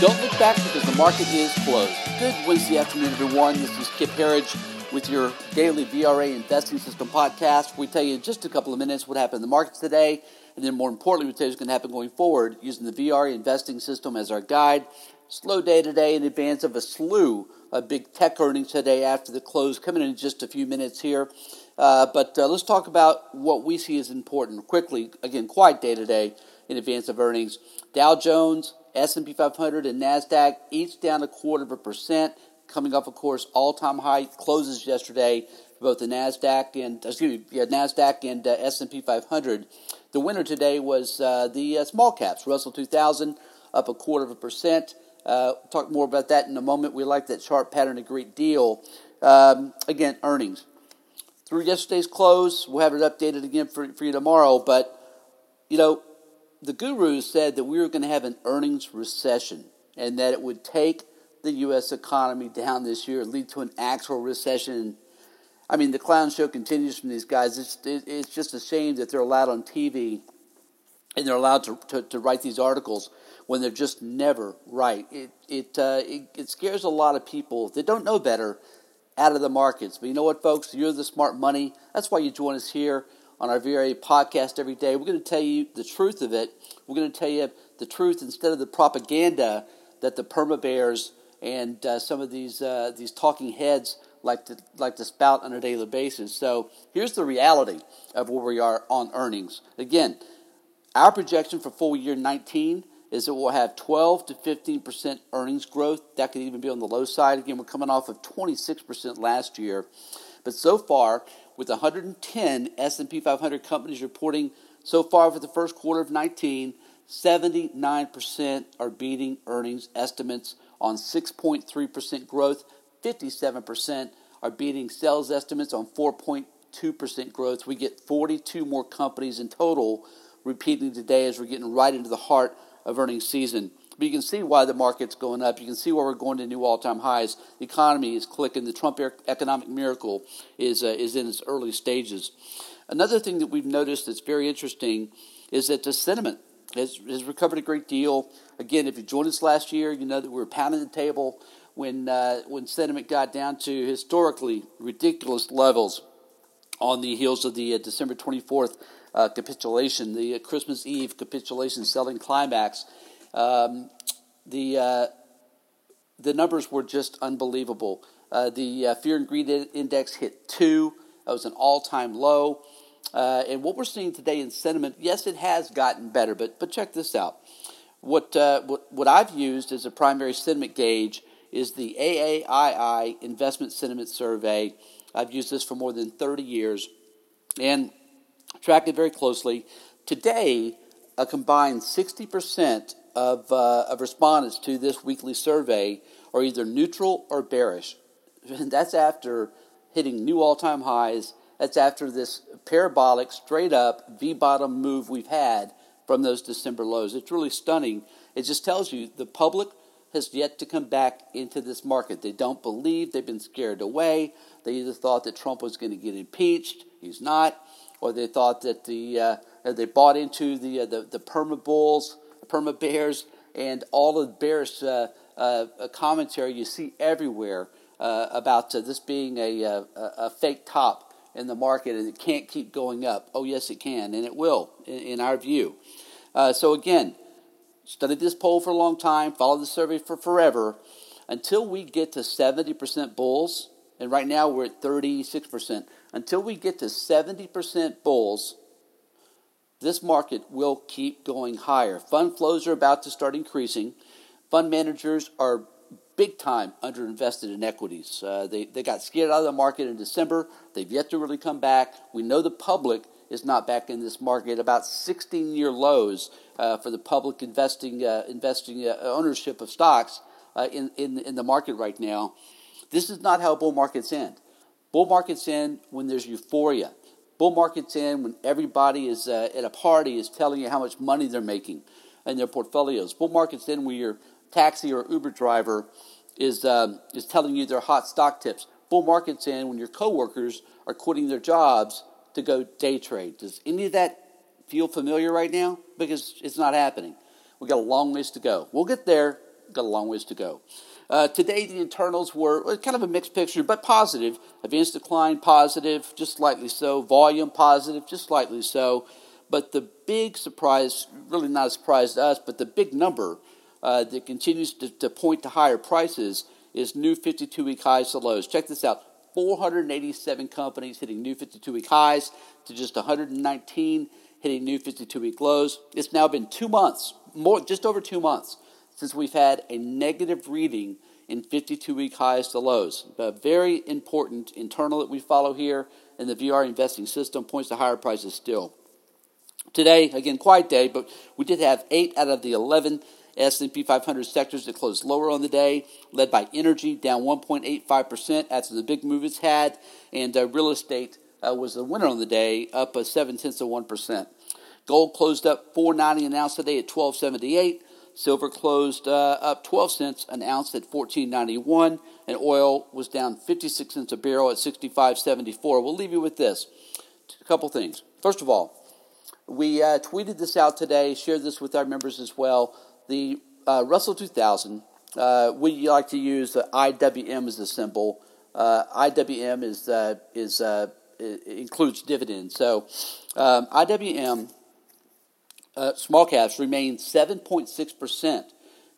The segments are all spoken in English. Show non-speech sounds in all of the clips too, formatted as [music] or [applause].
Don't look back because the market is closed. Good Wednesday afternoon, everyone. This is Kip Herriage with your daily VRA Investing System podcast. We tell you in just a couple of minutes what happened in the markets today, and then more importantly, we tell you what's going to happen going forward using the VRA Investing System as our guide. Slow day today in advance of a slew of big tech earnings today after the close, coming in just a few minutes here. Uh, but uh, let's talk about what we see as important quickly. Again, quiet day today in advance of earnings. Dow Jones S&P 500 and Nasdaq each down a quarter of a percent, coming off, of course, all-time high closes yesterday for both the Nasdaq and excuse me, yeah, Nasdaq and uh, S&P 500. The winner today was uh, the uh, small caps, Russell 2000, up a quarter of a percent. Uh, talk more about that in a moment. We like that chart pattern a great deal. Um, again, earnings through yesterday's close. We'll have it updated again for, for you tomorrow. But you know, the gurus said that we were going to have an earnings recession and that it would take the U.S. economy down this year, lead to an actual recession. I mean, the clown show continues from these guys. It's, it's just a shame that they're allowed on TV and they're allowed to, to, to write these articles when they're just never right. It, it, uh, it, it scares a lot of people that don't know better out of the markets. But you know what, folks? You're the smart money. That's why you join us here on our VRA podcast every day. We're going to tell you the truth of it. We're going to tell you the truth instead of the propaganda that the perma bears and uh, some of these uh, these talking heads like to like to spout on a daily basis. So here's the reality of where we are on earnings. Again, our projection for full year 19 is that we'll have 12 to 15 percent earnings growth. That could even be on the low side. Again, we're coming off of 26 percent last year, but so far with 110 S&P 500 companies reporting so far for the first quarter of 19, 79% are beating earnings estimates on 6.3% growth. 57% are beating sales estimates on 4.2% growth. We get 42 more companies in total repeating today as we're getting right into the heart of earnings season. But you can see why the market's going up. You can see why we're going to new all-time highs. The economy is clicking. The Trump economic miracle is uh, is in its early stages. Another thing that we've noticed that's very interesting is that the sentiment has, has recovered a great deal. Again, if you joined us last year, you know that we were pounding the table when uh, when sentiment got down to historically ridiculous levels on the heels of the uh, December 24th uh, capitulation, the uh, Christmas Eve capitulation selling climax. Um, the uh, the numbers were just unbelievable. Uh, the fear and greed index hit two. That was an all time low. And what we're seeing today in sentiment, yes, it has gotten better, but but check this out. What what, what I've used as a primary sentiment gauge is the AAII Investment Sentiment Survey. I've used this for more than 30 years and tracked it very closely. Today, a combined 60% of, uh, of respondents to this weekly survey are either neutral or bearish. And [laughs] that's after hitting new all time highs. That's after this parabolic, straight up V bottom move we've had from those December lows. It's really stunning. It just tells you the public has yet to come back into this market. They don't believe, they've been scared away. They either thought that Trump was going to get impeached, he's not, or they thought that the uh, they bought into the, uh, the, the perma bulls perma bears, and all of the bearish uh, uh, commentary you see everywhere uh, about uh, this being a, a, a, fake top in the market and it can't keep going up. Oh, yes, it can, and it will, in, in our view. Uh, so, again, studied this poll for a long time, followed the survey for forever. Until we get to 70% bulls, and right now we're at 36%, until we get to 70% bulls, this market will keep going higher. Fund flows are about to start increasing. Fund managers are big time underinvested in equities. Uh, they, they got scared out of the market in December. They've yet to really come back. We know the public is not back in this market. About 16 year lows uh, for the public investing uh, investing uh, ownership of stocks uh, in, in, in the market right now. This is not how bull markets end. Bull markets end when there's euphoria. Bull market's end when everybody is uh, at a party is telling you how much money they're making in their portfolios. Bull market's end when your taxi or Uber driver is um, is telling you their hot stock tips. Bull market's end when your coworkers are quitting their jobs to go day trade. Does any of that feel familiar right now? Because it's not happening. We got a long ways to go. We'll get there. got a long ways to go. Uh, today, the internals were kind of a mixed picture, but positive. Advance decline positive, just slightly so. Volume positive, just slightly so. But the big surprise, really not a surprise to us, but the big number uh, that continues to, to, point to higher prices is new 52 week highs to lows. Check this out 487 companies hitting new 52 week highs to just 119 hitting new 52 week lows. It's now been two months, more just over two months since we've had a negative reading in 52 week highs to lows. A very important internal that we follow here in the VR investing system points to higher prices still. Today, again, quiet day, but we did have 8 out of the 11 S&P 500 sectors that closed lower on the day, led by energy down 1.85% after the big move it's had, and uh, real estate uh, was the winner on the day, up a 7 tenths of 1%. Gold closed up 490 an ounce today at 1278. Silver closed uh, up 12 cents an ounce at 14.91, and oil was down 56 cents a barrel at 65.74. We'll leave you with this: a couple things. First of all, we uh, tweeted this out today, shared this with our members as well. The uh, Russell 2000. Uh, we like to use the IWM as a symbol. Uh, IWM is uh, is includes dividends. So um, IWM uh, small caps remain 7.6%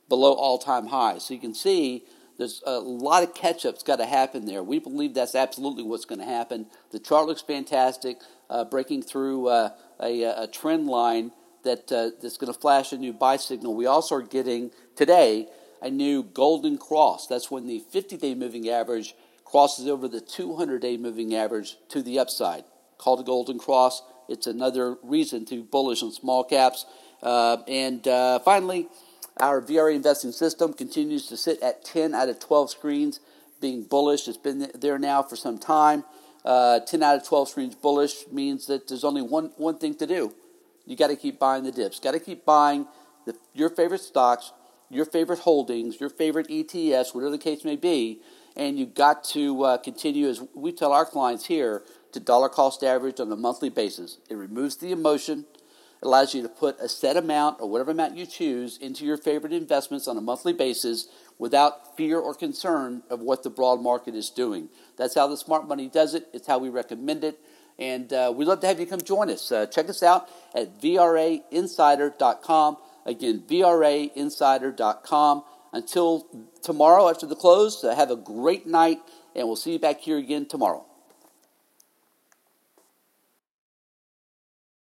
below all time highs. So you can see there's a lot of catch up's got to happen there. We believe that's absolutely what's going to happen. The chart looks fantastic, uh, breaking through uh, a, a, trend line that, uh, that's going to flash a new buy signal. We also are getting today a new golden cross. That's when the 50 day moving average crosses over the 200 day moving average to the upside. Called a golden cross. It's another reason to bullish on small caps. Uh, and uh, finally, our VRA investing system continues to sit at 10 out of 12 screens being bullish. It's been there now for some time. Uh, 10 out of 12 screens bullish means that there's only one, one thing to do. You got to keep buying the dips. Got to keep buying the, your favorite stocks, your favorite holdings, your favorite ETFs, whatever the case may be. And you got to uh, continue, as we tell our clients here, to dollar cost average on a monthly basis. It removes the emotion, it allows you to put a set amount or whatever amount you choose into your favorite investments on a monthly basis without fear or concern of what the broad market is doing. That's how the smart money does it. It's how we recommend it. And uh, we'd love to have you come join us. Uh, check us out at VRAinsider.com. Again, VRAinsider.com. Until tomorrow after the close, uh, have a great night, and we'll see you back here again tomorrow.